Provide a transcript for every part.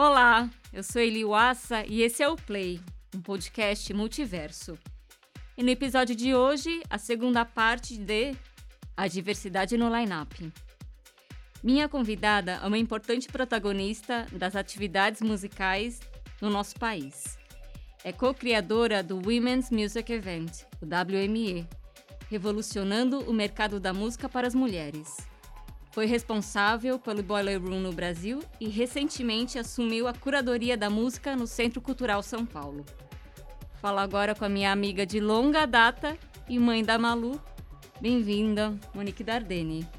Olá, eu sou Eli Wassa e esse é o Play, um podcast multiverso. E no episódio de hoje, a segunda parte de A Diversidade no Line-Up. Minha convidada é uma importante protagonista das atividades musicais no nosso país. É co-criadora do Women's Music Event, o WME, revolucionando o mercado da música para as mulheres. Foi responsável pelo Boiler Room no Brasil e recentemente assumiu a curadoria da música no Centro Cultural São Paulo. Falo agora com a minha amiga de longa data e mãe da Malu. Bem-vinda, Monique Dardenne.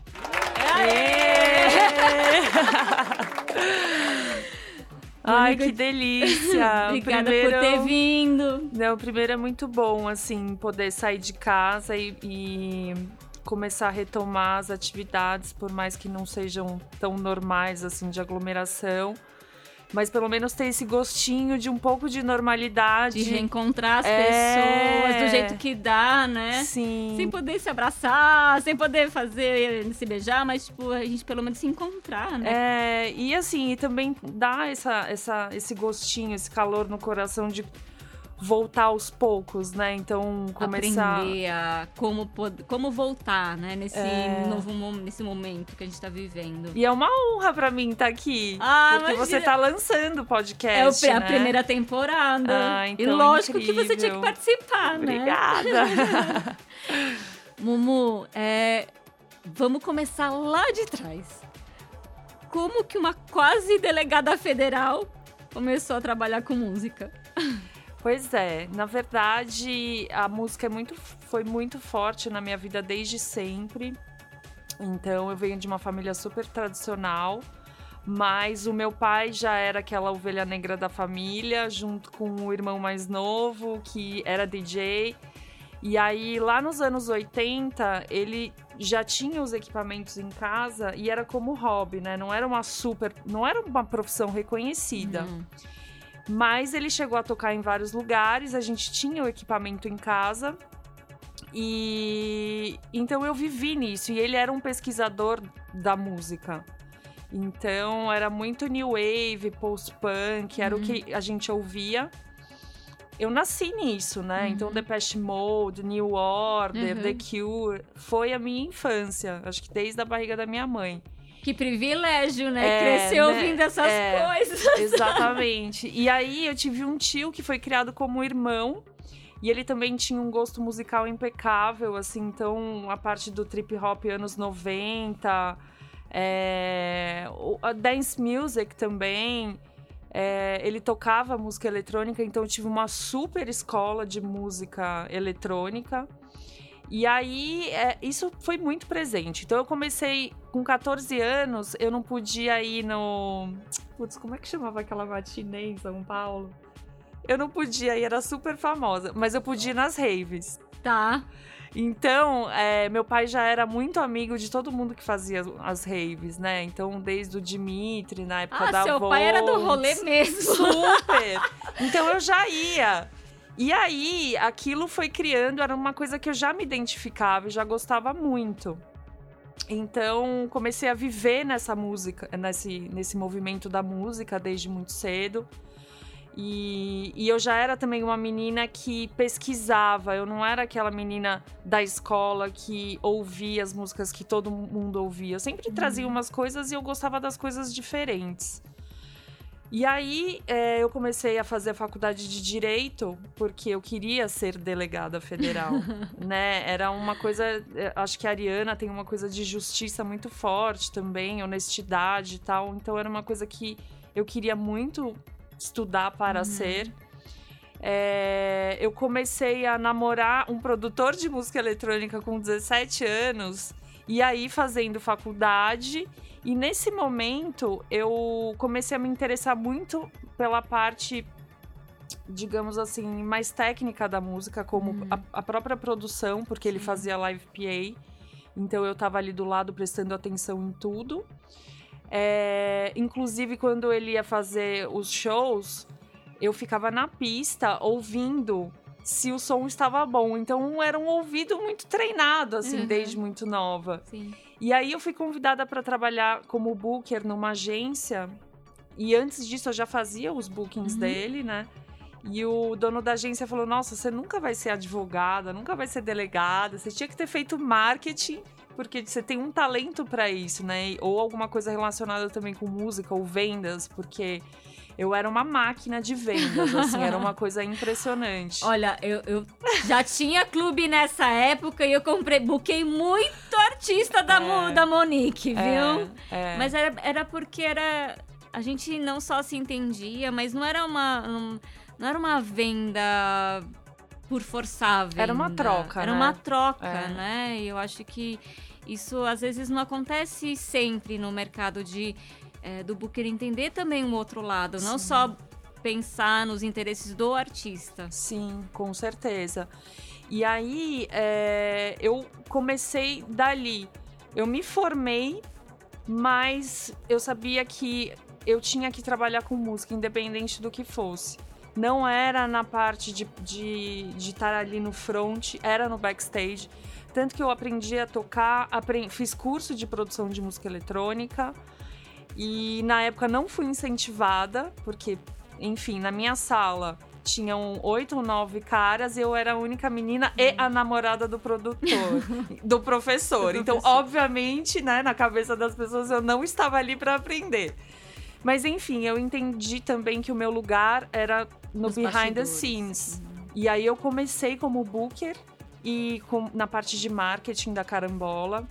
Ai, que de- delícia! Obrigada Primeiro- por ter vindo. Não, primeiro é muito bom, assim, poder sair de casa e, e começar a retomar as atividades, por mais que não sejam tão normais, assim, de aglomeração. Mas pelo menos ter esse gostinho de um pouco de normalidade. De reencontrar as É. pessoas do jeito que dá, né? Sim. Sem poder se abraçar, sem poder fazer, se beijar, mas, tipo, a gente pelo menos se encontrar, né? É, e assim, e também dá essa, essa, esse gostinho, esse calor no coração de voltar aos poucos, né? Então, começar. Aprender a como, pod- como voltar, né? Nesse É. novo mo- nesse momento que a gente tá vivendo. E é uma honra pra mim estar aqui. Ah, porque você imagina. tá lançando o podcast. É o pri- a né? primeira temporada. Ah, e então, lógico que você tinha que participar, né? Obrigada. Mumu, é, vamos começar lá de trás. Como que uma quase delegada federal começou a trabalhar com música? pois é, na verdade, a música é muito, foi muito forte na minha vida desde sempre. Então, eu venho de uma família super tradicional. Mas o meu pai já era aquela ovelha negra da família, junto com o irmão mais novo, que era DJ. E aí, lá nos anos 80, ele já tinha os equipamentos em casa e era como hobby, né? Não era uma super. Não era uma profissão reconhecida. Hum. Mas ele chegou a tocar em vários lugares, a gente tinha o equipamento em casa. E então eu vivi nisso. E ele era um pesquisador da música. Então era muito new wave, post-punk, era o que a gente ouvia. Eu nasci nisso, né? Então Depeche Mode, New Order, Uhum. The Cure, foi a minha infância. Acho que desde a barriga da minha mãe. Que privilégio, né? É, Cresceu né? ouvindo essas É. coisas. Exatamente. e aí eu tive um tio que foi criado como irmão. E ele também tinha um gosto musical impecável, assim, então a parte do trip hop anos 90, é, a dance music também. é, ele tocava música eletrônica, então eu tive uma super escola de música eletrônica. E aí, é, isso foi muito presente. Então, eu comecei com 14 anos, eu não podia ir no. Putz, como é que chamava aquela matinê em São Paulo? Eu não podia ir, era super famosa, mas eu podia ir nas raves. Tá. Então, é, meu pai já era muito amigo de todo mundo que fazia as raves, né? Então, desde o Dimitri, na época Ah, da seu pai era do Volts. rolê mesmo. Super! Então eu já ia. E aí, aquilo foi criando, era uma coisa que eu já me identificava e já gostava muito. Então, comecei a viver nessa música, nesse, nesse movimento da música desde muito cedo. E, e eu já era também uma menina que pesquisava, eu não era aquela menina da escola que ouvia as músicas que todo mundo ouvia. Eu sempre trazia umas coisas e eu gostava das coisas diferentes. E aí é, eu comecei a fazer a faculdade de direito porque eu queria ser delegada federal, né? Era uma coisa, é, acho que a Ariana tem uma coisa de justiça muito forte também, honestidade e tal. Então era uma coisa que eu queria muito estudar para ser. É, eu comecei a namorar um produtor de música eletrônica com 17 anos e aí fazendo faculdade. E nesse momento eu comecei a me interessar muito pela parte, digamos assim, mais técnica da música, como a, a própria produção, porque ele fazia live PA. Então eu tava ali do lado prestando atenção em tudo. É, inclusive, quando ele ia fazer os shows, eu ficava na pista ouvindo se o som estava bom. Então era um ouvido muito treinado, assim, Uhum. desde muito nova. Sim. E aí eu fui convidada para trabalhar como booker numa agência E antes disso eu já fazia os bookings Uhum. dele, né? E o dono da agência falou: Nossa, você nunca vai ser advogada, nunca vai ser delegada, você tinha que ter feito marketing, porque você tem um talento pra isso, né? Ou alguma coisa relacionada também com música ou vendas, porque eu era uma máquina de vendas, assim, era uma coisa impressionante. Olha, eu, eu já tinha clube nessa época e eu comprei, buquei muito artista da, Mo- É. da Monique, viu? É, é. Mas era, era porque era. A gente não só se entendia, mas não era uma. um- não era uma venda por forçar a venda. Era uma troca, Era né? uma troca, É. né? E eu acho que isso às vezes não acontece sempre no mercado de é, do booker entender também um outro lado, não Sim. só pensar nos interesses do artista. Sim, com certeza. E aí, é, eu comecei dali. Eu me formei, mas eu sabia que eu tinha que trabalhar com música, independente do que fosse. Não era na parte de estar de, de estar ali no front, era no backstage. Tanto que eu aprendi a tocar, apren- fiz curso de produção de música eletrônica. E na época não fui incentivada, porque, enfim, na minha sala tinham oito ou nove caras e eu era a única menina e a namorada do produtor, do professor. Então, obviamente, né, na cabeça das pessoas eu não estava ali para aprender. Mas enfim, eu entendi também que o meu lugar era no Nos behind the scenes. E aí eu comecei como booker e com- na parte de marketing da Carambola.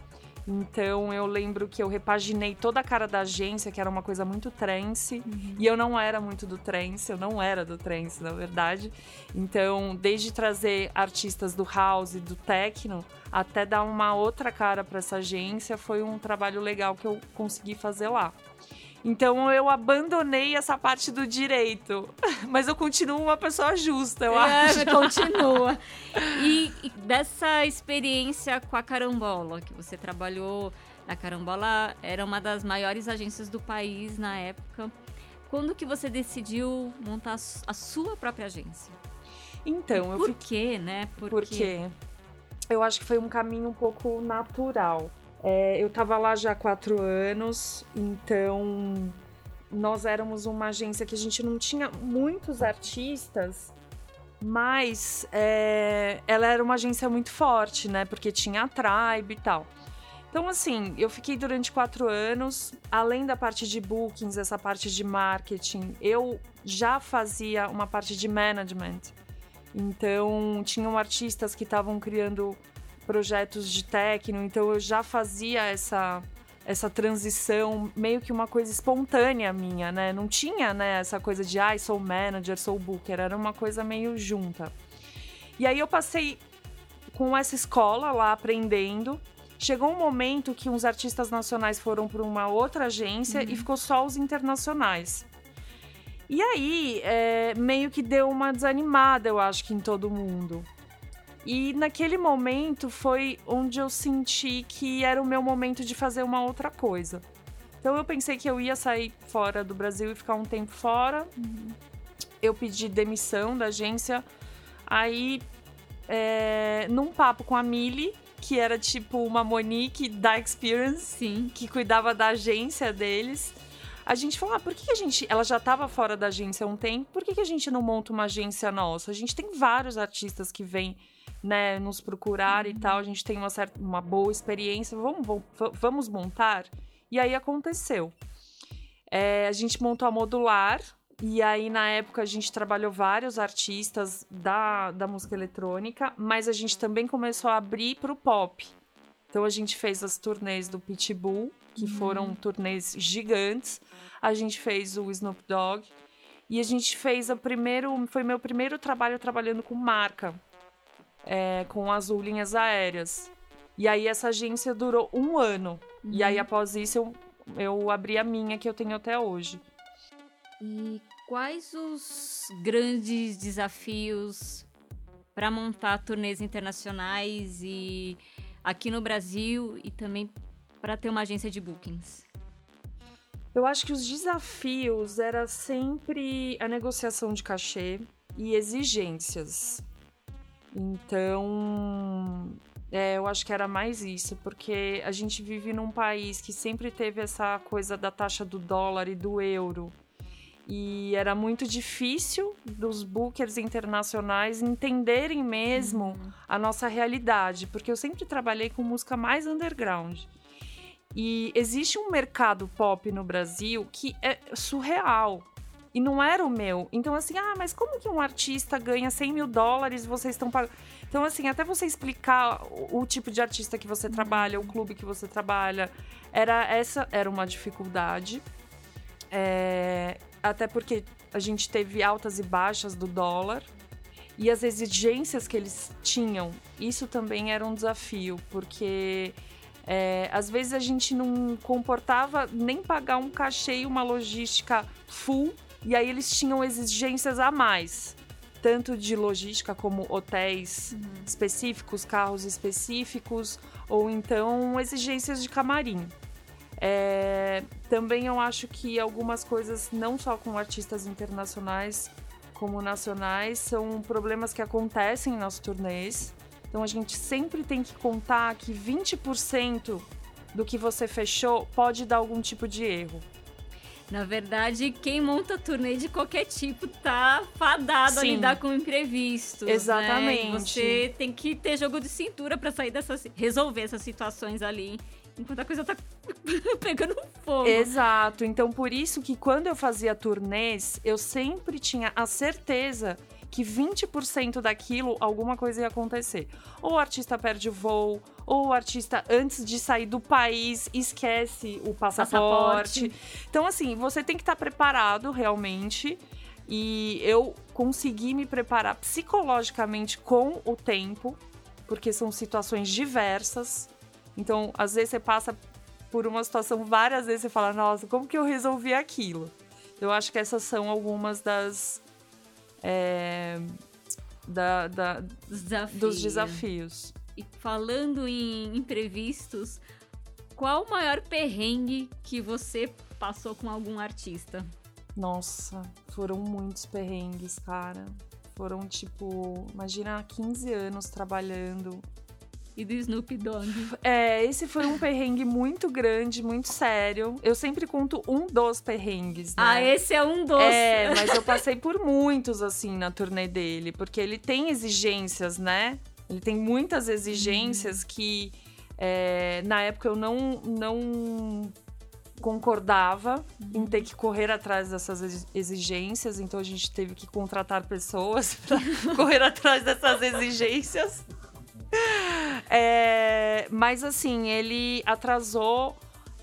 Então eu lembro que eu repaginei toda a cara da agência, que era uma coisa muito trance. E eu não era muito do trance, eu não era do trance, na verdade. Então, desde trazer artistas do house, do techno, até dar uma outra cara para essa agência, foi um trabalho legal que eu consegui fazer lá. Então eu abandonei essa parte do direito, mas eu continuo uma pessoa justa, eu acho. É, continua. E, e dessa experiência com a Carambola, que você trabalhou na Carambola, era uma das maiores agências do país na época. Quando que você decidiu montar a su- a sua própria agência? Então, eu Por quê, né? Porque eu acho que foi um caminho um pouco natural. É, eu tava lá já há quatro anos, então nós éramos uma agência que a gente não tinha muitos artistas, mas é, ela era uma agência muito forte, né? Porque tinha a Tribe e tal. Então, assim, eu fiquei durante quatro anos, além da parte de bookings, essa parte de marketing, eu já fazia uma parte de management. Então, tinham artistas que estavam criando projetos de techno, então eu já fazia essa essa transição, meio que uma coisa espontânea minha, né? Não tinha, né, essa coisa de, ai, sou manager, sou booker, era uma coisa meio junta. E aí eu passei com essa escola lá aprendendo. Chegou um momento que uns artistas nacionais foram para uma outra agência e ficou só os internacionais. E aí, é, meio que deu uma desanimada, eu acho que em todo mundo. E naquele momento foi onde eu senti que era o meu momento de fazer uma outra coisa. Então eu pensei que eu ia sair fora do Brasil e ficar um tempo fora. Eu pedi demissão da agência. Aí, é, num papo com a Mili, que era tipo uma Monique da Experience, Sim. que cuidava da agência deles. A gente falou, ah, por que que a gente. Ela já estava fora da agência há um tempo, por que, que a gente não monta uma agência nossa? A gente tem vários artistas que vêm né, nos procurar e tal, a gente tem uma, certa, uma boa experiência, vamos, vamos, montar? E aí aconteceu. É, a gente montou a modular, e aí na época a gente trabalhou vários artistas da, da música eletrônica, mas a gente também começou a abrir para o pop. Então a gente fez as turnês do Pitbull, que foram turnês gigantes. A gente fez o Snoop Dogg. E a gente fez o primeiro. Foi meu primeiro trabalho trabalhando com marca. É, com Azul Linhas Aéreas. E aí essa agência durou um ano. E aí após isso eu, eu abri a minha que eu tenho até hoje. E quais os grandes desafios para montar turnês internacionais e aqui no Brasil e também para ter uma agência de bookings? Eu acho que os desafios era sempre a negociação de cachê e exigências. Então, é, eu acho que era mais isso, porque a gente vive num país que sempre teve essa coisa da taxa do dólar e do euro. E era muito difícil dos bookers internacionais entenderem mesmo uhum. a nossa realidade, porque eu sempre trabalhei com música mais underground. E existe um mercado pop no Brasil que é surreal. E não era o meu. Então, assim, ah, mas como que um artista ganha 100 mil dólares e vocês estão pagando? Então, assim, até você explicar o, o, tipo de artista que você trabalha, o clube que você trabalha, era essa era uma dificuldade. É, até porque a gente teve altas e baixas do dólar. E as exigências que eles tinham, isso também era um desafio, porque é, às vezes a gente não comportava nem pagar um cachê e uma logística full, e aí eles tinham exigências a mais tanto de logística como hotéis uhum. específicos, carros específicos, ou então exigências de camarim. É, também eu acho que algumas coisas, não só com artistas internacionais como nacionais, são problemas que acontecem nas turnês. Então a gente sempre tem que contar que 20% do que você fechou pode dar algum tipo de erro. Na verdade, quem monta turnê de qualquer tipo tá fadado Sim. a lidar com imprevistos. Né? Exatamente. Né? Você tem que ter jogo de cintura para sair dessas. resolver essas situações ali. Enquanto a coisa tá pegando fogo. Exato. Então, por isso que quando eu fazia turnês, eu sempre tinha a certeza que 20% daquilo alguma coisa ia acontecer. Ou o artista perde o voo, ou o artista antes de sair do país esquece o passaporte. passaporte. Então assim, você tem que estar tá preparado realmente. E eu consegui me preparar psicologicamente com o tempo, porque são situações diversas. Então, às vezes você passa por uma situação várias vezes e fala: "Nossa, como que eu resolvi aquilo?". Eu acho que essas são algumas das é, da, da Desafio. dos desafios. E falando em imprevistos, qual o maior perrengue que você passou com algum artista? Nossa, foram muitos perrengues, cara. Foram tipo, imagina 15 anos trabalhando e do Snoop Dogg. É, esse foi um perrengue muito grande, muito sério. Eu sempre conto um dos perrengues, né? Ah, esse é um dos. É, mas eu passei por muitos, assim, na turnê dele. Porque ele tem exigências, né? Ele tem muitas exigências hum. que, é, na época, eu não, não concordava em ter que correr atrás dessas exigências, então a gente teve que contratar pessoas para correr atrás dessas exigências. É, mas assim, ele atrasou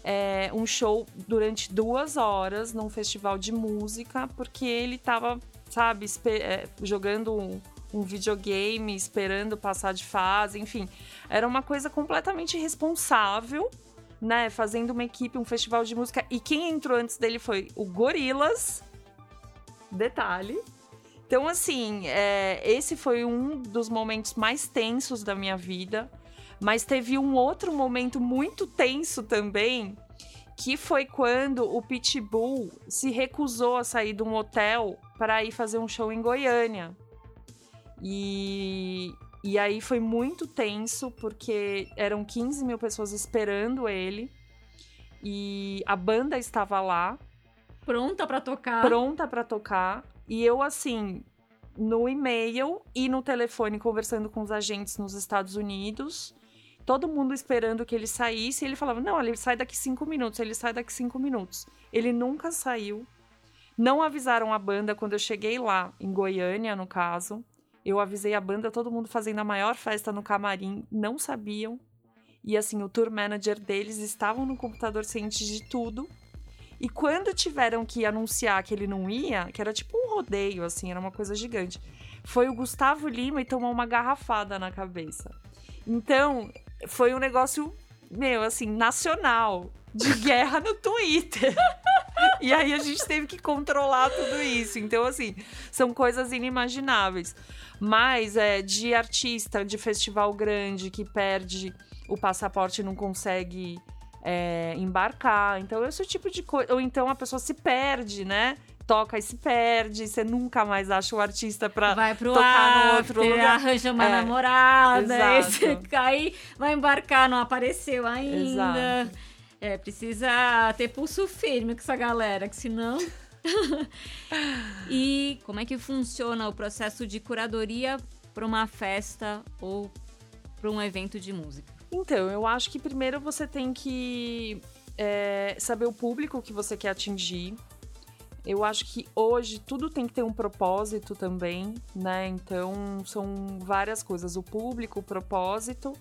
é, um show durante duas horas num festival de música, porque ele tava, sabe, é, jogando um, um videogame, esperando passar de fase, enfim. Era uma coisa completamente irresponsável, né? Fazendo uma equipe, um festival de música. E quem entrou antes dele foi o Gorilas. Detalhe. Então, assim, é, esse foi um dos momentos mais tensos da minha vida. Mas teve um outro momento muito tenso também, que foi quando o Pitbull se recusou a sair de um hotel para ir fazer um show em Goiânia. E, e aí foi muito tenso, porque eram 15 mil pessoas esperando ele. E a banda estava lá. Pronta para tocar. Pronta para tocar. E eu, assim, no e-mail e no telefone conversando com os agentes nos Estados Unidos. Todo mundo esperando que ele saísse. E ele falava: Não, ele sai daqui cinco minutos, ele sai daqui cinco minutos. Ele nunca saiu. Não avisaram a banda quando eu cheguei lá, em Goiânia, no caso. Eu avisei a banda, todo mundo fazendo a maior festa no camarim, não sabiam. E assim, o tour manager deles estavam no computador cientes de tudo. E quando tiveram que anunciar que ele não ia, que era tipo um rodeio, assim, era uma coisa gigante, foi o Gustavo Lima e tomou uma garrafada na cabeça. Então, foi um negócio, meu, assim, nacional, de guerra no Twitter. e aí a gente teve que controlar tudo isso. Então, assim, são coisas inimagináveis. Mas é de artista de festival grande que perde o passaporte e não consegue é, embarcar. Então, esse tipo de coisa. Ou então a pessoa se perde, né? Toca e se perde, você nunca mais acha o artista pra vai pro tocar no outro lugar. arranja uma é, namorada, aí você cai, vai embarcar, não apareceu ainda. Exato. É, precisa ter pulso firme com essa galera, que senão. e como é que funciona o processo de curadoria para uma festa ou para um evento de música? Então, eu acho que primeiro você tem que é, saber o público que você quer atingir. Eu acho que hoje tudo tem que ter um propósito também, né? Então são várias coisas: o público, o propósito.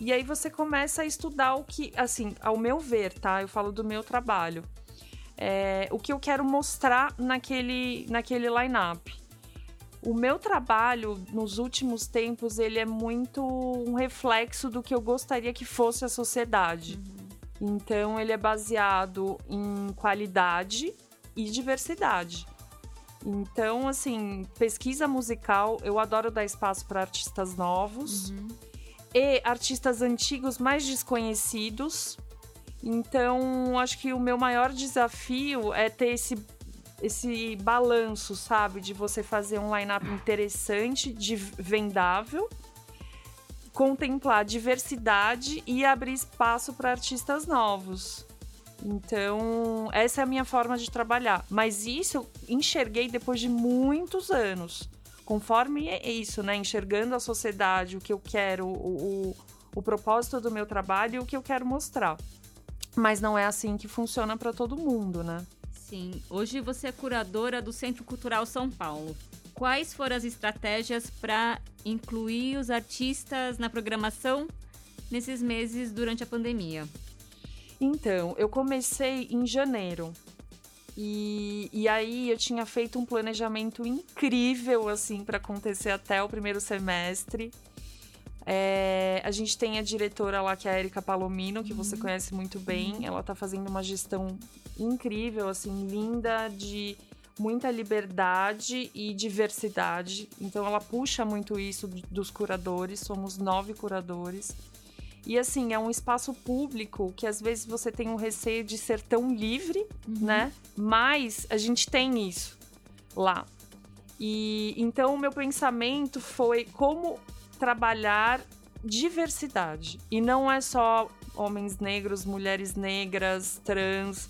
E aí você começa a estudar o que, assim, ao meu ver, tá? Eu falo do meu trabalho. É, o que eu quero mostrar naquele, naquele line-up. O meu trabalho nos últimos tempos ele é muito um reflexo do que eu gostaria que fosse a sociedade. Uhum. Então ele é baseado em qualidade e diversidade. Então, assim, pesquisa musical, eu adoro dar espaço para artistas novos uhum. e artistas antigos mais desconhecidos. Então, acho que o meu maior desafio é ter esse, esse balanço, sabe? De você fazer um line-up interessante, de vendável, contemplar diversidade e abrir espaço para artistas novos. Então, essa é a minha forma de trabalhar. Mas isso eu enxerguei depois de muitos anos. Conforme é isso, né? Enxergando a sociedade, o que eu quero, o, o, o propósito do meu trabalho e o que eu quero mostrar. Mas não é assim que funciona para todo mundo, né? Sim. Hoje você é curadora do Centro Cultural São Paulo. Quais foram as estratégias para incluir os artistas na programação nesses meses durante a pandemia? Então, eu comecei em janeiro. E, e aí eu tinha feito um planejamento incrível, assim, para acontecer até o primeiro semestre. É, a gente tem a diretora lá, que é a Erika Palomino, que você uhum. conhece muito bem. Uhum. Ela tá fazendo uma gestão incrível, assim, linda, de muita liberdade e diversidade. Então ela puxa muito isso dos curadores, somos nove curadores. E assim, é um espaço público que às vezes você tem um receio de ser tão livre, uhum. né? Mas a gente tem isso lá. E então o meu pensamento foi como trabalhar diversidade. E não é só homens negros, mulheres negras, trans,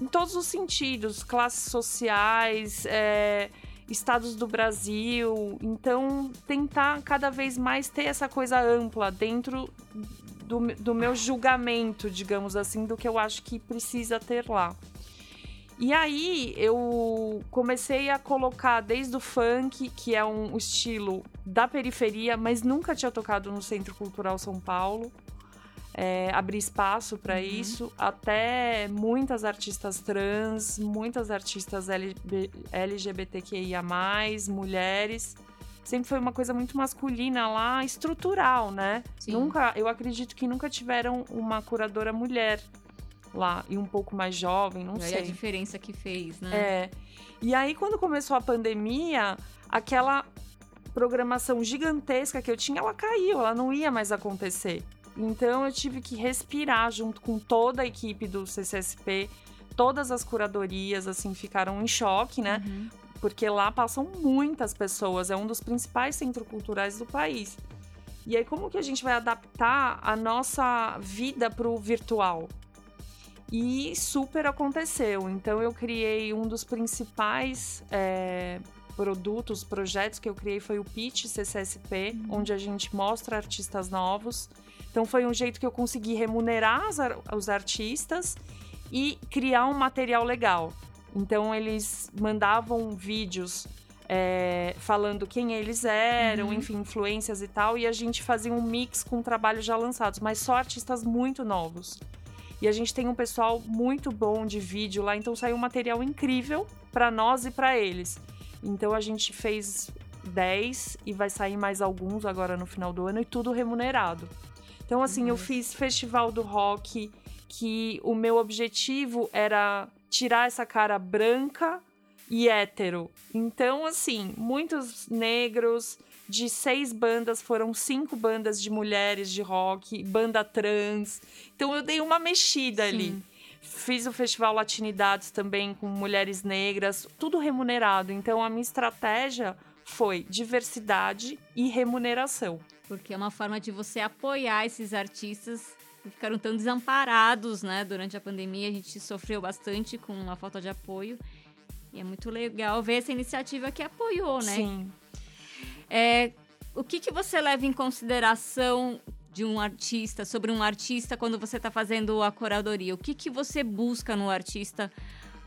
em todos os sentidos, classes sociais, é, estados do Brasil. Então, tentar cada vez mais ter essa coisa ampla dentro do, do meu julgamento, digamos assim, do que eu acho que precisa ter lá. E aí eu comecei a colocar desde o funk, que é um estilo da periferia, mas nunca tinha tocado no Centro Cultural São Paulo. É, abrir espaço para uhum. isso, até muitas artistas trans, muitas artistas LB, LGBTQIA, mulheres sempre foi uma coisa muito masculina lá, estrutural, né? Sim. Nunca, eu acredito que nunca tiveram uma curadora mulher lá e um pouco mais jovem, não e sei. a diferença que fez, né? É. E aí quando começou a pandemia, aquela programação gigantesca que eu tinha, ela caiu, ela não ia mais acontecer. Então eu tive que respirar junto com toda a equipe do CCSP, todas as curadorias assim ficaram em choque, né? Uhum porque lá passam muitas pessoas, é um dos principais centros culturais do país. E aí, como que a gente vai adaptar a nossa vida para o virtual? E super aconteceu. Então, eu criei um dos principais é, produtos, projetos que eu criei foi o Pitch CCSP, uhum. onde a gente mostra artistas novos. Então, foi um jeito que eu consegui remunerar os artistas e criar um material legal. Então eles mandavam vídeos é, falando quem eles eram, uhum. enfim, influências e tal, e a gente fazia um mix com trabalhos já lançados, mas só artistas muito novos. E a gente tem um pessoal muito bom de vídeo lá, então saiu um material incrível para nós e para eles. Então a gente fez 10 e vai sair mais alguns agora no final do ano e tudo remunerado. Então assim, uhum. eu fiz festival do rock que o meu objetivo era tirar essa cara branca e hétero. Então, assim, muitos negros. De seis bandas, foram cinco bandas de mulheres de rock, banda trans. Então eu dei uma mexida Sim. ali. Fiz o Festival Latinidades também com mulheres negras, tudo remunerado. Então a minha estratégia foi diversidade e remuneração. Porque é uma forma de você apoiar esses artistas que ficaram tão desamparados, né? Durante a pandemia, a gente sofreu bastante com a falta de apoio. E é muito legal ver essa iniciativa que apoiou, né? Sim. É, o que, que você leva em consideração de um artista, sobre um artista, quando você está fazendo a curadoria? O que, que você busca no artista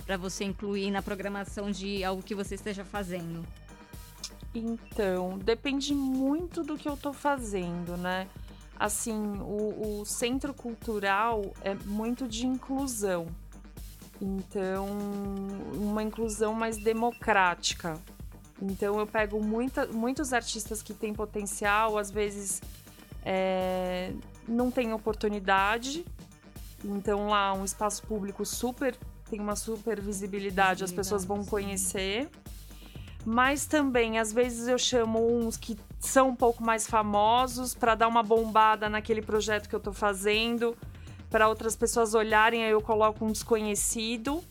para você incluir na programação de algo que você esteja fazendo? Então, depende muito do que eu estou fazendo, né? Assim, o, o centro cultural é muito de inclusão. Então, uma inclusão mais democrática. Então, eu pego muita, muitos artistas que têm potencial, às vezes é, não têm oportunidade. Então, lá, um espaço público super tem uma super visibilidade, as pessoas vão conhecer. Mas também, às vezes, eu chamo uns que são um pouco mais famosos para dar uma bombada naquele projeto que eu estou fazendo, para outras pessoas olharem, aí eu coloco um desconhecido.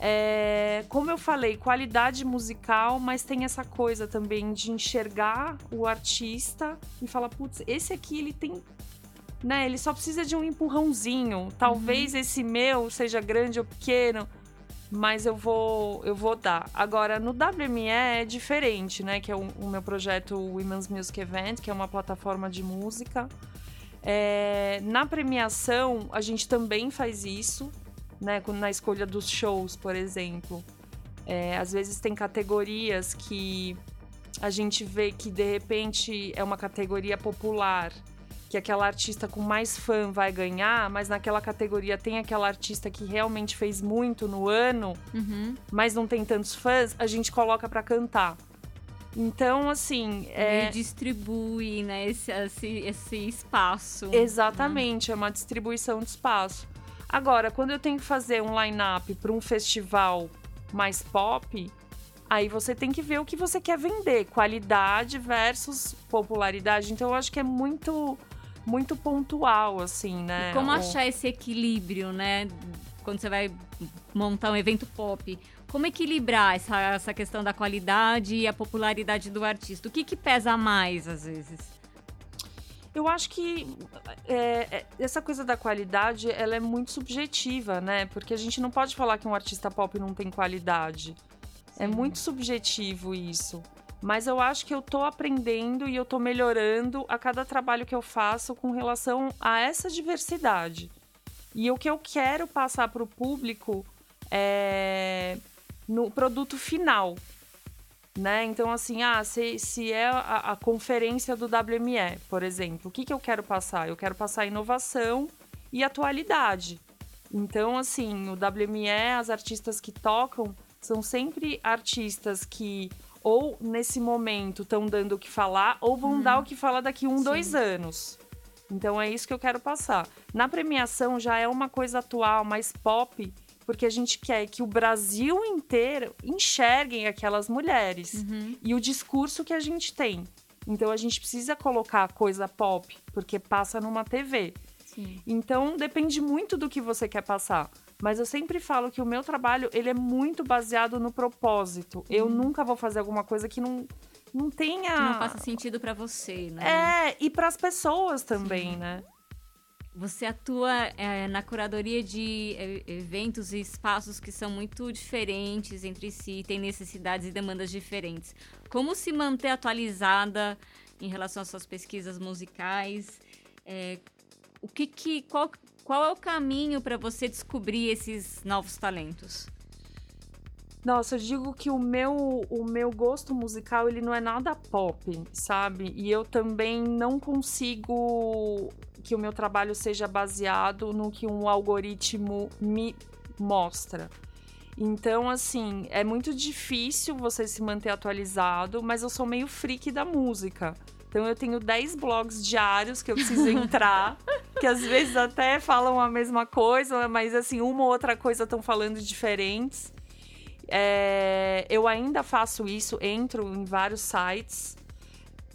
É, como eu falei, qualidade musical, mas tem essa coisa também de enxergar o artista e falar, putz, esse aqui ele tem. Né, ele só precisa de um empurrãozinho. Talvez uhum. esse meu seja grande ou pequeno, mas eu vou eu vou dar. Agora, no WME é diferente, né? Que é o, o meu projeto Women's Music Event, que é uma plataforma de música. É, na premiação, a gente também faz isso, né? Na escolha dos shows, por exemplo. É, às vezes tem categorias que a gente vê que de repente é uma categoria popular que aquela artista com mais fã vai ganhar, mas naquela categoria tem aquela artista que realmente fez muito no ano, uhum. mas não tem tantos fãs, a gente coloca para cantar. Então, assim. É... E distribui, né, esse, esse, esse espaço. Exatamente, né? é uma distribuição de espaço. Agora, quando eu tenho que fazer um line-up para um festival mais pop, aí você tem que ver o que você quer vender, qualidade versus popularidade. Então, eu acho que é muito muito pontual, assim, né? E como achar esse equilíbrio, né? Quando você vai montar um evento pop. Como equilibrar essa, essa questão da qualidade e a popularidade do artista? O que, que pesa mais, às vezes? Eu acho que é, é, essa coisa da qualidade, ela é muito subjetiva, né? Porque a gente não pode falar que um artista pop não tem qualidade. É Sim. É muito subjetivo isso. Mas eu acho que eu tô aprendendo e eu tô melhorando a cada trabalho que eu faço com relação a essa diversidade. E o que eu quero passar para o público é no produto final. Né? Então, assim, ah, se, se é a, a conferência do WME, por exemplo, o que, que eu quero passar? Eu quero passar inovação e atualidade. Então, assim, o WME, as artistas que tocam, são sempre artistas que ou nesse momento estão dando o que falar, ou vão dar o que falar daqui um, Sim. dois anos. Então é isso que eu quero passar. Na premiação já é uma coisa atual, mais pop, porque a gente quer que o Brasil inteiro enxerguem aquelas mulheres uhum. e o discurso que a gente tem. Então a gente precisa colocar coisa pop, porque passa numa TV. Sim. Então depende muito do que você quer passar. Mas eu sempre falo que o meu trabalho, ele é muito baseado no propósito. Uhum. Eu nunca vou fazer alguma coisa que não não tenha que não faça sentido para você, né? É, e para as pessoas também, Sim. né? Você atua é, na curadoria de é, eventos e espaços que são muito diferentes entre si, têm necessidades e demandas diferentes. Como se manter atualizada em relação às suas pesquisas musicais? É, o que, que qual, qual é o caminho para você descobrir esses novos talentos? Nossa, eu digo que o meu, o meu gosto musical ele não é nada pop, sabe? E eu também não consigo que o meu trabalho seja baseado no que um algoritmo me mostra. Então, assim, é muito difícil você se manter atualizado, mas eu sou meio freak da música. Então eu tenho 10 blogs diários que eu preciso entrar, que às vezes até falam a mesma coisa, mas assim, uma ou outra coisa estão falando diferentes. É, eu ainda faço isso, entro em vários sites,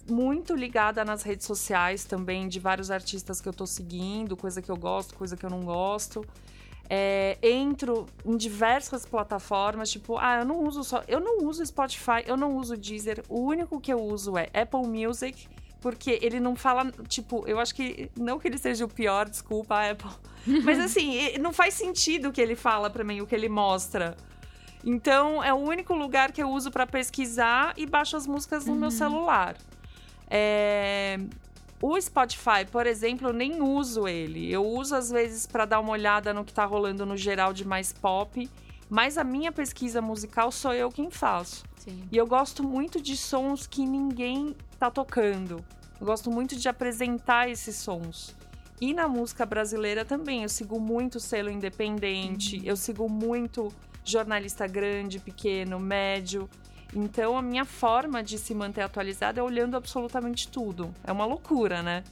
muito ligada nas redes sociais também, de vários artistas que eu tô seguindo, coisa que eu gosto, coisa que eu não gosto. É, entro em diversas plataformas, tipo, ah, eu não uso só. Eu não uso Spotify, eu não uso Deezer. O único que eu uso é Apple Music, porque ele não fala, tipo, eu acho que. Não que ele seja o pior, desculpa, Apple. Mas assim, não faz sentido o que ele fala para mim, o que ele mostra. Então, é o único lugar que eu uso para pesquisar e baixo as músicas no uhum. meu celular. É... O Spotify, por exemplo, eu nem uso ele. Eu uso às vezes para dar uma olhada no que tá rolando no geral de mais pop, mas a minha pesquisa musical sou eu quem faço. Sim. E eu gosto muito de sons que ninguém tá tocando. Eu gosto muito de apresentar esses sons. E na música brasileira também, eu sigo muito selo independente, uhum. eu sigo muito jornalista grande, pequeno, médio. Então a minha forma de se manter atualizada é olhando absolutamente tudo. É uma loucura, né?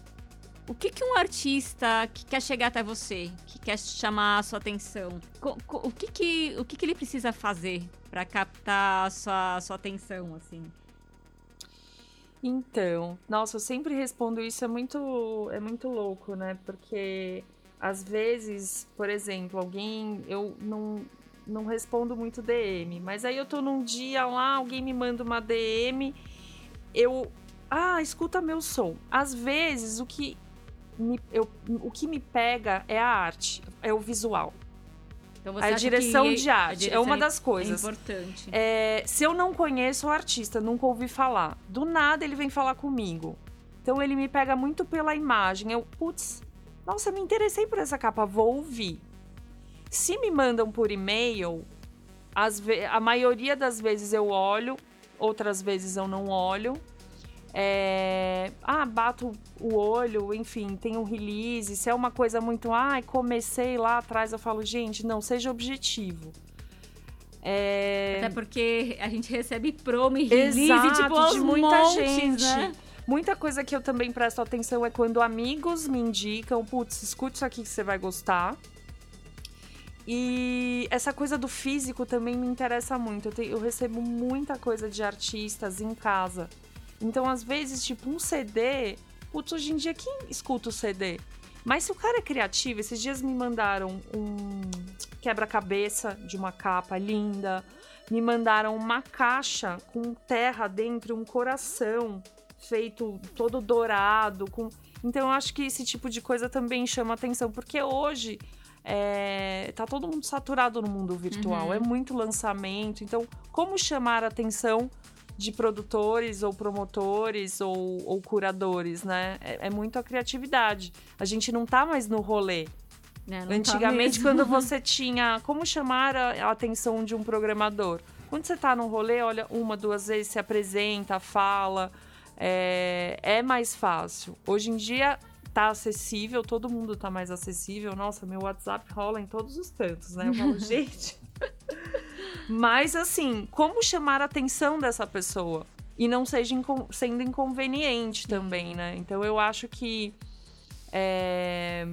O que, que um artista que quer chegar até você, que quer chamar a sua atenção, o que, que, o que, que ele precisa fazer para captar a sua, a sua atenção, assim? Então, nossa, eu sempre respondo isso, é muito, é muito louco, né? Porque às vezes, por exemplo, alguém, eu não, não respondo muito DM, mas aí eu tô num dia lá, alguém me manda uma DM, eu, ah, escuta meu som. Às vezes o que me, eu, o que me pega é a arte, é o visual. Então a direção de arte direção é uma das coisas. É importante. É, se eu não conheço o artista, nunca ouvi falar, do nada ele vem falar comigo. Então ele me pega muito pela imagem. Eu, putz, nossa, me interessei por essa capa, vou ouvir. Se me mandam por e-mail, a maioria das vezes eu olho, outras vezes eu não olho. É... Ah, bato o olho, enfim, tem um release. Se é uma coisa muito, ai, ah, comecei lá atrás, eu falo, gente, não, seja objetivo. É... Até porque a gente recebe promo e release Exato, tipo, de muita montes, gente. Né? Muita coisa que eu também presto atenção é quando amigos me indicam, putz, escute isso aqui que você vai gostar. E essa coisa do físico também me interessa muito. Eu, te, eu recebo muita coisa de artistas em casa. Então, às vezes, tipo, um CD. Putz, hoje em dia, quem escuta o CD? Mas se o cara é criativo, esses dias me mandaram um quebra-cabeça de uma capa linda, me mandaram uma caixa com terra dentro, um coração feito todo dourado, com então eu acho que esse tipo de coisa também chama atenção, porque hoje é, tá todo mundo saturado no mundo virtual, uhum. é muito lançamento, então como chamar a atenção de produtores ou promotores ou, ou curadores, né? É, é, muito a criatividade. A gente não tá mais no rolê. É, Antigamente, tá quando você tinha como chamar a, a, atenção de um programador, quando você tá no rolê, olha uma, duas vezes, se apresenta, fala, é, é mais fácil. Hoje em dia tá acessível, todo mundo tá mais acessível. Nossa, meu WhatsApp rola em todos os cantos, né? Eu falo, gente. Mas, assim, como chamar a atenção dessa pessoa? E não seja inco sendo inconveniente também, né? Então, eu acho que é,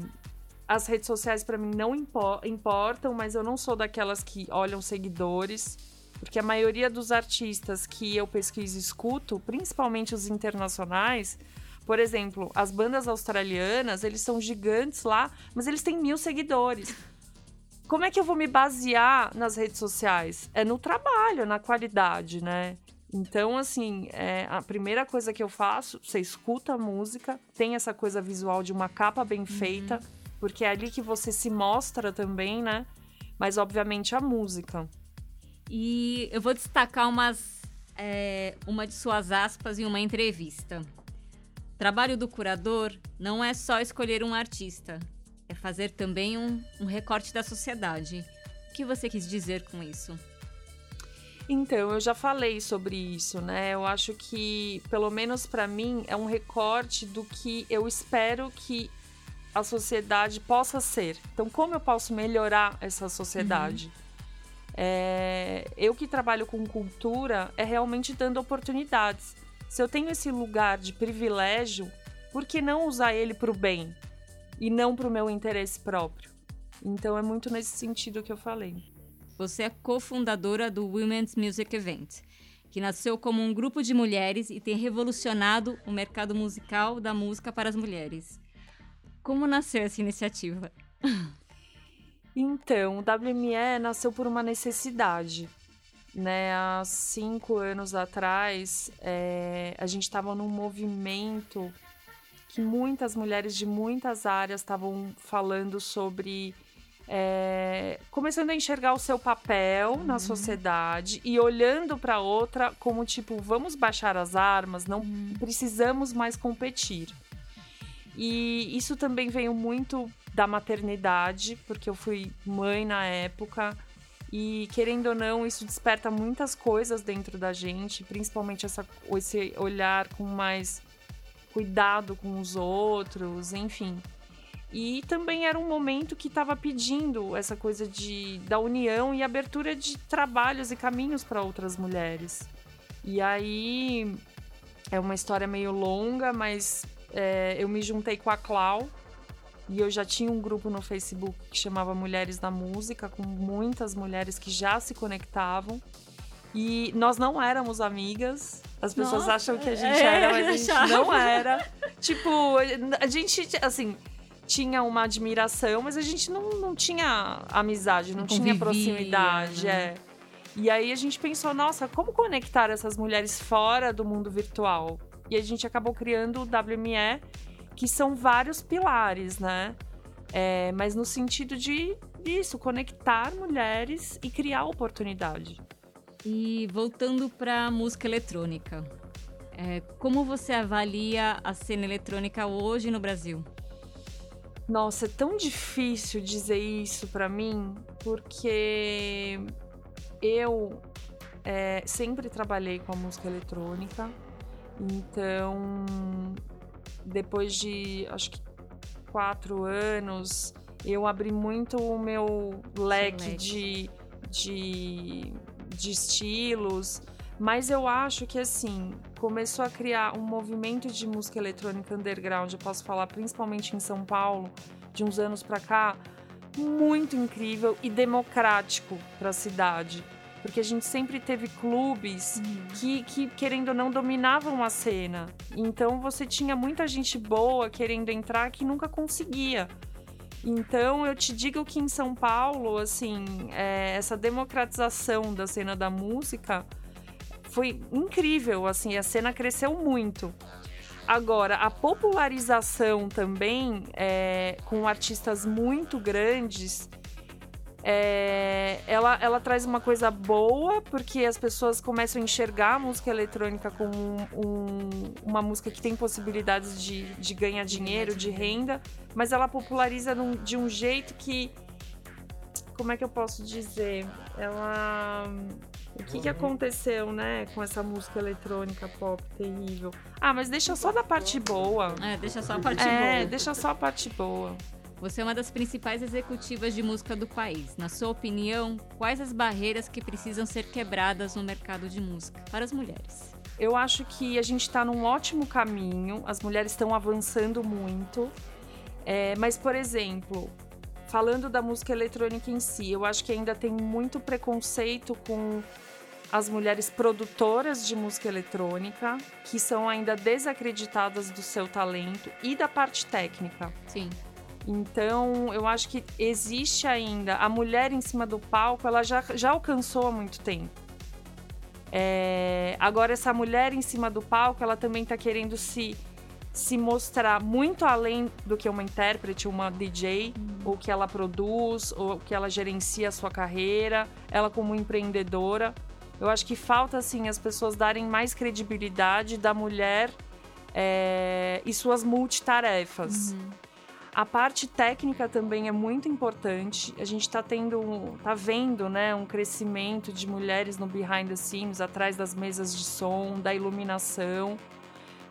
as redes sociais para mim não impo importam, mas eu não sou daquelas que olham seguidores. Porque a maioria dos artistas que eu pesquiso e escuto, principalmente os internacionais, por exemplo, as bandas australianas, eles são gigantes lá, mas eles têm mil seguidores. Como é que eu vou me basear nas redes sociais? É no trabalho, na qualidade, né? Então, assim, é, a primeira coisa que eu faço, você escuta a música, tem essa coisa visual de uma capa bem uhum. feita, porque é ali que você se mostra também, né? Mas, obviamente, a música. E eu vou destacar umas, é, uma de suas aspas em uma entrevista. Trabalho do curador não é só escolher um artista, é fazer também um, um recorte da sociedade. O que você quis dizer com isso? Então, eu já falei sobre isso, né? Eu acho que, pelo menos para mim, é um recorte do que eu espero que a sociedade possa ser. Então, como eu posso melhorar essa sociedade? Uhum. É, eu que trabalho com cultura, é realmente dando oportunidades. Se eu tenho esse lugar de privilégio, por que não usar ele para o bem? e não para o meu interesse próprio. Então é muito nesse sentido que eu falei. Você é cofundadora do Women's Music Event, que nasceu como um grupo de mulheres e tem revolucionado o mercado musical da música para as mulheres. Como nasceu essa iniciativa? Então, o WME nasceu por uma necessidade. Né, há cinco anos atrás, é, a gente estava num movimento que muitas mulheres de muitas áreas estavam falando sobre é, começando a enxergar o seu papel uhum. na sociedade e olhando para outra como tipo, vamos baixar as armas, não uhum. precisamos mais competir. E isso também veio muito da maternidade, porque eu fui mãe na época. E querendo ou não, isso desperta muitas coisas dentro da gente, principalmente essa, esse olhar com mais cuidado com os outros, enfim. E também era um momento que estava pedindo essa coisa de, da união e abertura de trabalhos e caminhos para outras mulheres. E aí é uma história meio longa, mas é, eu me juntei com a Clau e eu já tinha um grupo no Facebook que chamava Mulheres da Música, com muitas mulheres que já se conectavam. E nós não éramos amigas. As pessoas Nossa, acham que a gente é, era, mas a gente não era. tipo, a gente, assim, tinha uma admiração, mas a gente não, não tinha amizade, não, não tinha proximidade. Né? É. E aí a gente pensou, nossa, como conectar essas mulheres fora do mundo virtual? E a gente acabou criando o WME, que são vários pilares, né? É, mas no sentido de isso, conectar mulheres e criar oportunidade. E voltando para a música eletrônica, é, como você avalia a cena eletrônica hoje no Brasil? Nossa, é tão difícil dizer isso para mim, porque eu é, sempre trabalhei com a música eletrônica, então depois de acho que quatro anos eu abri muito o meu leque, De, de, de estilos mas eu acho que assim, começou a criar um movimento de música eletrônica underground, eu posso falar principalmente em São Paulo, de uns anos para cá, muito incrível e democrático para a cidade. Porque a gente sempre teve clubes uhum. que, que, querendo ou não, dominavam a cena. Então você tinha muita gente boa querendo entrar que nunca conseguia. Então eu te digo que em São Paulo, assim, é, essa democratização da cena da música foi incrível, assim, a cena cresceu muito. Agora, a popularização também, é, com artistas muito grandes, é, ela, ela traz uma coisa boa, porque as pessoas começam a enxergar a música eletrônica como um, um, uma música que tem possibilidades de, de ganhar dinheiro, de renda, mas ela populariza num, de um jeito que. Como é que eu posso dizer? Ela o que, que aconteceu, né, com essa música eletrônica pop terrível? Ah, mas deixa só da parte boa. É, deixa só a parte é, boa. É, deixa só a parte boa. Você é uma das principais executivas de música do país. Na sua opinião, quais as barreiras que precisam ser quebradas no mercado de música para as mulheres? Eu acho que a gente está num ótimo caminho, as mulheres estão avançando muito. É, mas, por exemplo, falando da música eletrônica em si, eu acho que ainda tem muito preconceito com as mulheres produtoras de música eletrônica, que são ainda desacreditadas do seu talento e da parte técnica. Sim. Então, eu acho que existe ainda. A mulher em cima do palco, ela já, já alcançou há muito tempo. É, agora, essa mulher em cima do palco, ela também está querendo se se mostrar muito além do que uma intérprete, uma DJ, uhum. ou que ela produz, ou que ela gerencia a sua carreira, ela como empreendedora. Eu acho que falta, assim, as pessoas darem mais credibilidade da mulher é, e suas multitarefas. Uhum. A parte técnica também é muito importante. A gente está tendo, tá vendo, né, um crescimento de mulheres no behind the scenes, atrás das mesas de som, da iluminação.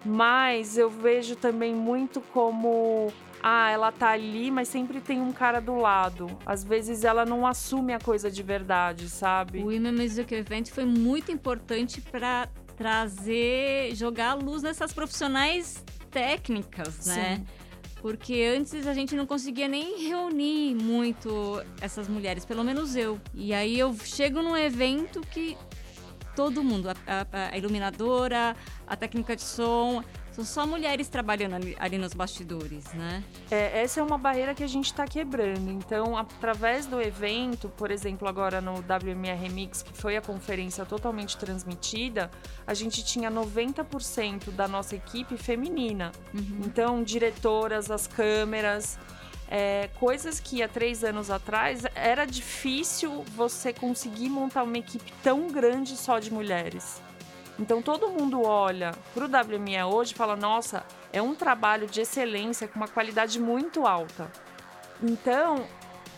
Mas eu vejo também muito como ah, ela tá ali, mas sempre tem um cara do lado. Às vezes ela não assume a coisa de verdade, sabe? O Women Music Event foi muito importante para trazer, jogar a luz nessas profissionais técnicas, né? Sim. Porque antes a gente não conseguia nem reunir muito essas mulheres, pelo menos eu. E aí eu chego num evento que todo mundo, a, a, a iluminadora, a técnica de som, são só mulheres trabalhando ali, ali, nos bastidores, né? É, essa é uma barreira que a gente está quebrando. Então, através do evento, por exemplo, agora no WMR Remix, que foi a conferência totalmente transmitida, a gente tinha 90% da nossa equipe feminina. Uhum. Então, diretoras, as câmeras. é, coisas que há três anos atrás era difícil você conseguir montar uma equipe tão grande só de mulheres. Então todo mundo olha para o WME hoje e fala: nossa, é um trabalho de excelência com uma qualidade muito alta. Então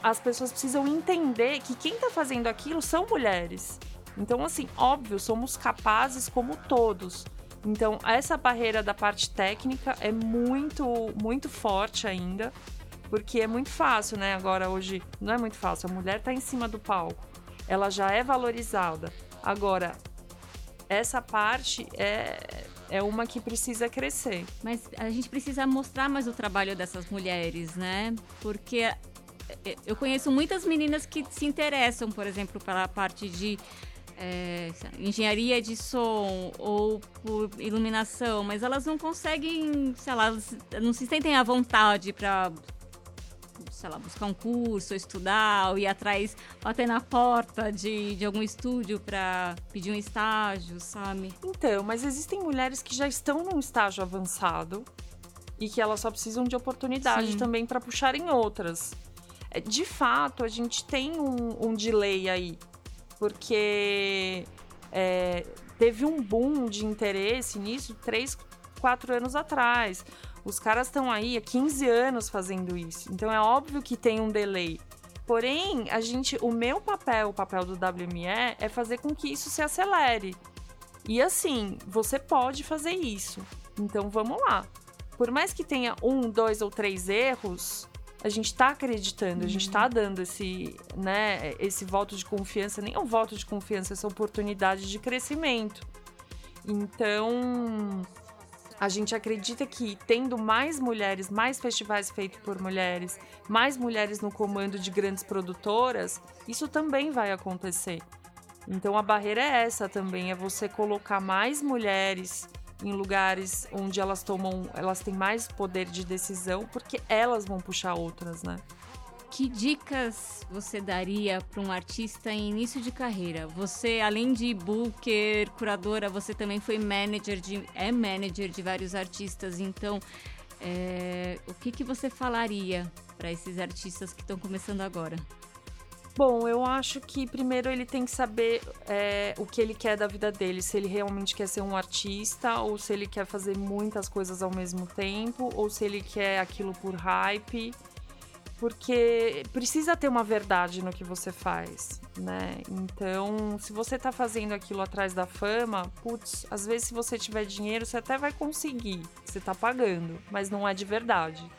as pessoas precisam entender que quem está fazendo aquilo são mulheres. Então, assim, óbvio, somos capazes como todos. Então, essa barreira da parte técnica é muito, muito forte ainda, porque é muito fácil, né? Agora, hoje, não é muito fácil. A mulher está em cima do palco, ela já é valorizada. Agora, essa parte é, é uma que precisa crescer. Mas a gente precisa mostrar mais o trabalho dessas mulheres, né? Porque é, eu conheço muitas meninas que se interessam, por exemplo, pela parte de é, engenharia de som ou por iluminação, mas elas não conseguem, sei lá, não se sentem à vontade para sei lá, buscar um curso, estudar, ou ir atrás, bater na porta de, de algum estúdio para pedir um estágio, sabe? Então, mas existem mulheres que já estão num estágio avançado e que elas só precisam de oportunidade Sim. também para puxarem outras. É, de fato, a gente tem um, um delay aí, porque é, teve um boom de interesse nisso três, quatro anos atrás. Os caras estão aí há 15 anos fazendo isso. Então é óbvio que tem um delay. Porém, a gente, o meu papel, o papel do WME é fazer com que isso se acelere. E assim, você pode fazer isso. Então vamos lá. Por mais que tenha um, dois ou três erros, a gente está acreditando, uhum. a gente está uhum. dando esse, né, esse voto de confiança, nem um voto de confiança, essa oportunidade de crescimento. Então, a gente acredita que tendo mais mulheres, mais festivais feitos por mulheres, mais mulheres no comando de grandes produtoras, isso também vai acontecer. Então a barreira é essa também, é você colocar mais mulheres em lugares onde elas tomam, elas têm mais poder de decisão, porque elas vão puxar outras, né? Que dicas você daria para um artista em início de carreira? Você, além de booker, curadora, você também foi manager de, é manager de vários artistas. Então, é, o que, que você falaria para esses artistas que estão começando agora? Bom, eu acho que primeiro ele tem que saber é, o que ele quer da vida dele, se ele realmente quer ser um artista, ou se ele quer fazer muitas coisas ao mesmo tempo, ou se ele quer aquilo por hype porque precisa ter uma verdade no que você faz, né? Então, se você tá fazendo aquilo atrás da fama, putz, às vezes se você tiver dinheiro, você até vai conseguir, você tá pagando, mas não é de verdade.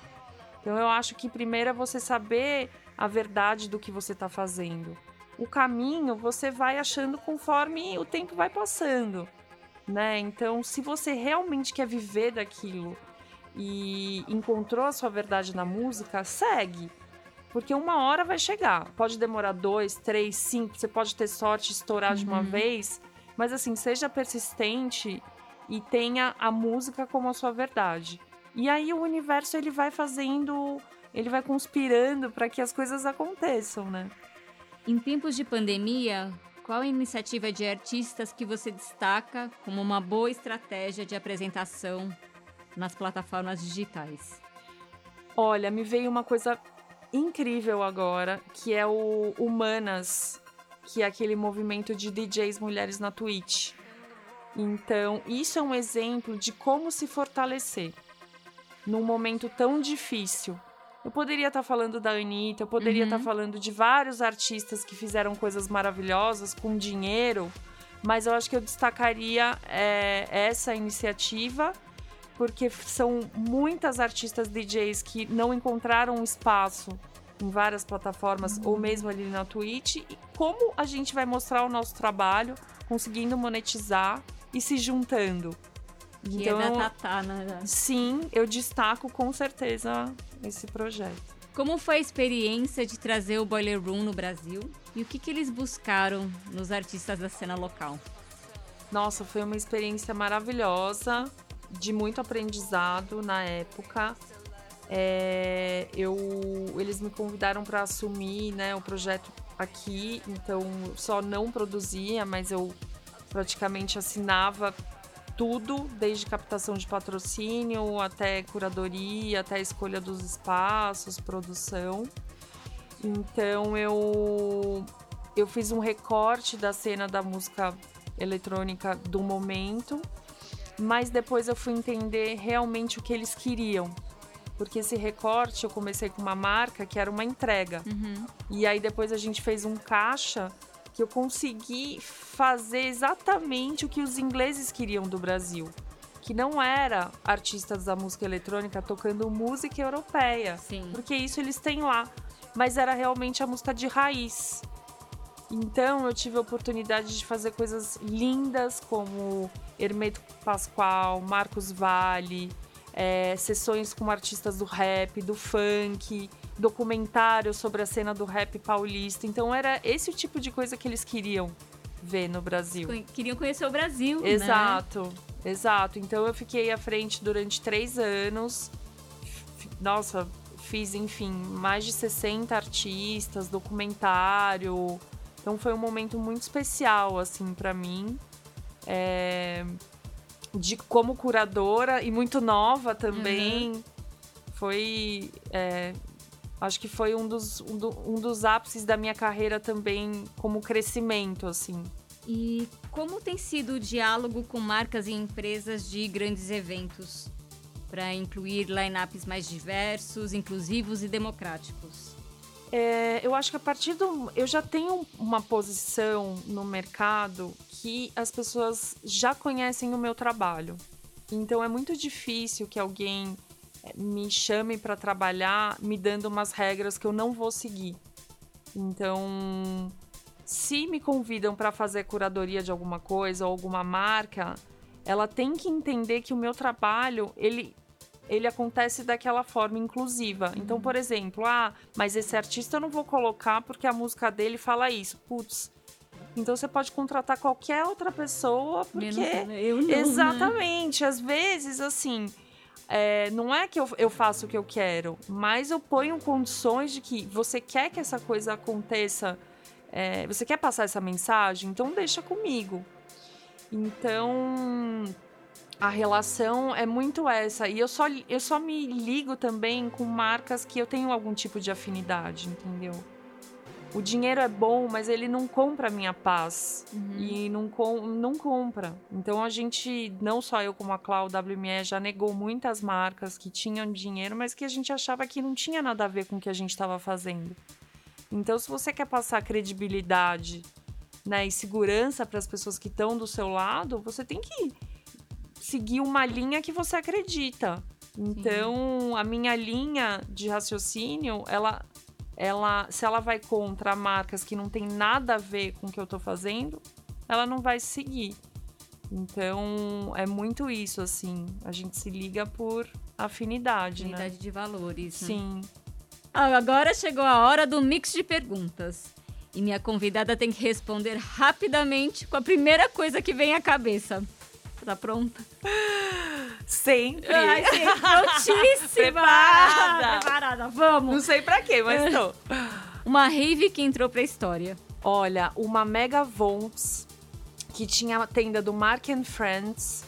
Então, eu acho que primeiro é você saber a verdade do que você tá fazendo. O caminho você vai achando conforme o tempo vai passando, né? Então, se você realmente quer viver daquilo, e encontrou a sua verdade na música, segue. Porque uma hora vai chegar. Pode demorar dois, três, cinco. Você pode ter sorte estourar uhum. de uma uhum. vez. Mas assim, seja persistente e tenha a música como a sua verdade. E aí o universo ele vai fazendo, ele vai conspirando para que as coisas aconteçam, né? Em tempos de pandemia, qual a iniciativa de artistas que você destaca como uma boa estratégia de apresentação nas plataformas digitais? Olha, me veio uma coisa incrível agora, que é o Humanas, que é aquele movimento de DJs mulheres na Twitch. Então, isso é um exemplo de como se fortalecer num momento tão difícil. Eu poderia estar falando da Anitta, eu poderia uhum. estar falando de vários artistas que fizeram coisas maravilhosas com dinheiro, mas eu acho que eu destacaria é, essa iniciativa porque são muitas artistas DJs que não encontraram espaço em várias plataformas uhum. ou mesmo ali na Twitch. E como a gente vai mostrar o nosso trabalho conseguindo monetizar e se juntando? Que então, é da Tatá, né? Sim, eu destaco com certeza esse projeto. Como foi a experiência de trazer o Boiler Room no Brasil? E o que, que eles buscaram nos artistas da cena local? Nossa, foi uma experiência maravilhosa de muito aprendizado na época. É, eu, eles me convidaram para assumir né, o projeto aqui, então só não produzia, mas eu praticamente assinava tudo, desde captação de patrocínio até curadoria, até escolha dos espaços, produção. Então eu eu fiz um recorte da cena da música eletrônica do momento, mas depois eu fui entender realmente o que eles queriam. Porque esse recorte eu comecei com uma marca que era uma entrega. Uhum. E aí depois a gente fez um caixa que eu consegui fazer exatamente o que os ingleses queriam do Brasil. Que não era artistas da música eletrônica tocando música europeia. Sim. Porque isso eles têm lá. Mas era realmente a música de raiz. Então eu tive a oportunidade de fazer coisas lindas como Hermeto Pascoal, Marcos Vale, é, sessões com artistas do rap, do funk, documentários sobre a cena do rap paulista. Então era esse o tipo de coisa que eles queriam ver no Brasil. Queriam conhecer o Brasil, né? Exato, né? exato. Então eu fiquei à frente durante três anos. Nossa, fiz, enfim, mais de 60 artistas, documentário. Então foi um momento muito especial, assim, para mim. É... De como curadora e muito nova também. Uhum. Foi. É... Acho que foi um dos, um, do, um dos ápices da minha carreira também como crescimento, assim. E como tem sido o diálogo com marcas e empresas de grandes eventos? para incluir lineups mais diversos, inclusivos e democráticos? É, eu acho que a partir do. Eu já tenho uma posição no mercado que as pessoas já conhecem o meu trabalho. Então é muito difícil que alguém é, me chame para trabalhar me dando umas regras que eu não vou seguir. Então, se me convidam para fazer curadoria de alguma coisa ou alguma marca, ela tem que entender que o meu trabalho, ele ele acontece daquela forma inclusiva. Então, por exemplo, ah, mas esse artista eu não vou colocar porque a música dele fala isso. Putz. Então você pode contratar qualquer outra pessoa, porque. Eu não, né? Exatamente. Né? Às vezes, assim. É, não é que eu, eu faço o que eu quero, mas eu ponho condições de que você quer que essa coisa aconteça, é, você quer passar essa mensagem, então deixa comigo. Então, a relação é muito essa. E eu só, eu só me ligo também com marcas que eu tenho algum tipo de afinidade, entendeu? O dinheiro é bom, mas ele não compra a minha paz. Uhum. E não, com, não compra. Então a gente, não só eu como a Clau WME, já negou muitas marcas que tinham dinheiro, mas que a gente achava que não tinha nada a ver com o que a gente estava fazendo. Então, se você quer passar credibilidade né, e segurança para as pessoas que estão do seu lado, você tem que seguir uma linha que você acredita. Então, Sim. a minha linha de raciocínio, ela, ela, se ela vai contra marcas que não tem nada a ver com o que eu tô fazendo, ela não vai seguir. Então, é muito isso, assim. A gente se liga por afinidade, né? afinidade né? de valores. Né? Sim. Ah, agora chegou a hora do mix de perguntas. E minha convidada tem que responder rapidamente com a primeira coisa que vem à cabeça. Tá pronta? Sempre. Ai, sim, prontíssima. Preparada. Preparada, vamos. Não sei pra quê, mas tô. Uma rave que entrou pra história. Olha, uma Mega Vonts, que tinha a tenda do Mark and Friends.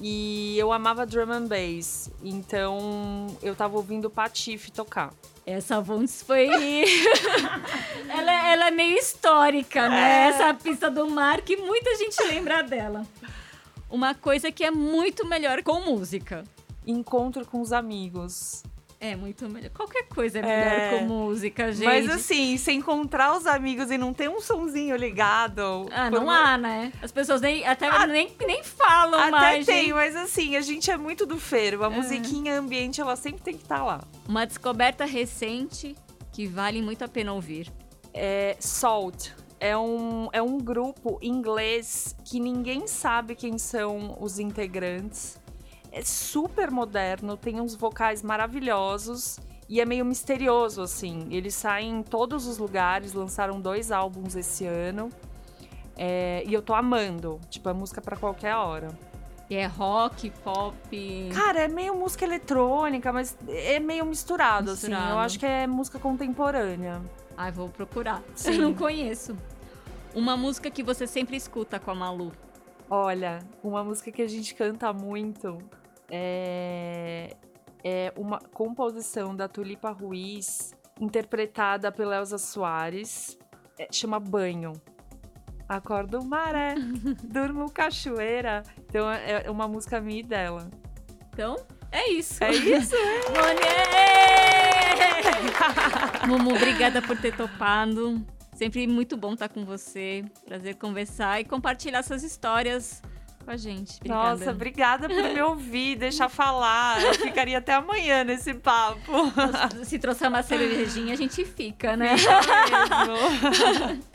E eu amava drum and bass. Então, eu tava ouvindo o Patife tocar. Essa Vonts foi. ela, ela, é meio histórica, né? É. Essa pista do Mark, muita gente lembra dela uma coisa que é muito melhor com música. Encontro com os amigos. É muito melhor. Qualquer coisa é melhor é, com música, gente. Mas assim, se encontrar os amigos e não ter um sonzinho ligado. Ah, não uma... há, né? As pessoas nem, até ah, nem, nem falam até mais. Até tem, gente. mas assim, a gente é muito do feiro. A é. musiquinha ambiente, ela sempre tem que estar tá lá. Uma descoberta recente que vale muito a pena ouvir. É Salt, é um, é um grupo inglês que ninguém sabe quem são os integrantes. É super moderno, tem uns vocais maravilhosos e é meio misterioso, assim. Eles saem em todos os lugares, lançaram dois álbuns esse ano. É, e eu tô amando. Tipo, é música para qualquer hora. E é rock, pop. Cara, é meio música eletrônica, mas é meio misturado, misturado. assim. Eu acho que é música contemporânea. Ai, vou procurar. Sim. Eu não conheço. Uma música que você sempre escuta com a Malu. Olha, uma música que a gente canta muito é, é uma composição da Tulipa Ruiz, interpretada pela Elza Soares, é, chama Banho. Acordo maré, durmo cachoeira. Então é uma música minha e dela. Então, é isso. É isso, é. Mumu, obrigada por ter topado. Sempre muito bom estar com você. Prazer conversar e compartilhar essas histórias com a gente. Obrigada. Nossa, obrigada por me ouvir, deixar falar. Eu ficaria até amanhã nesse papo. Se trouxer uma cervejinha, a gente fica, né? Fica mesmo.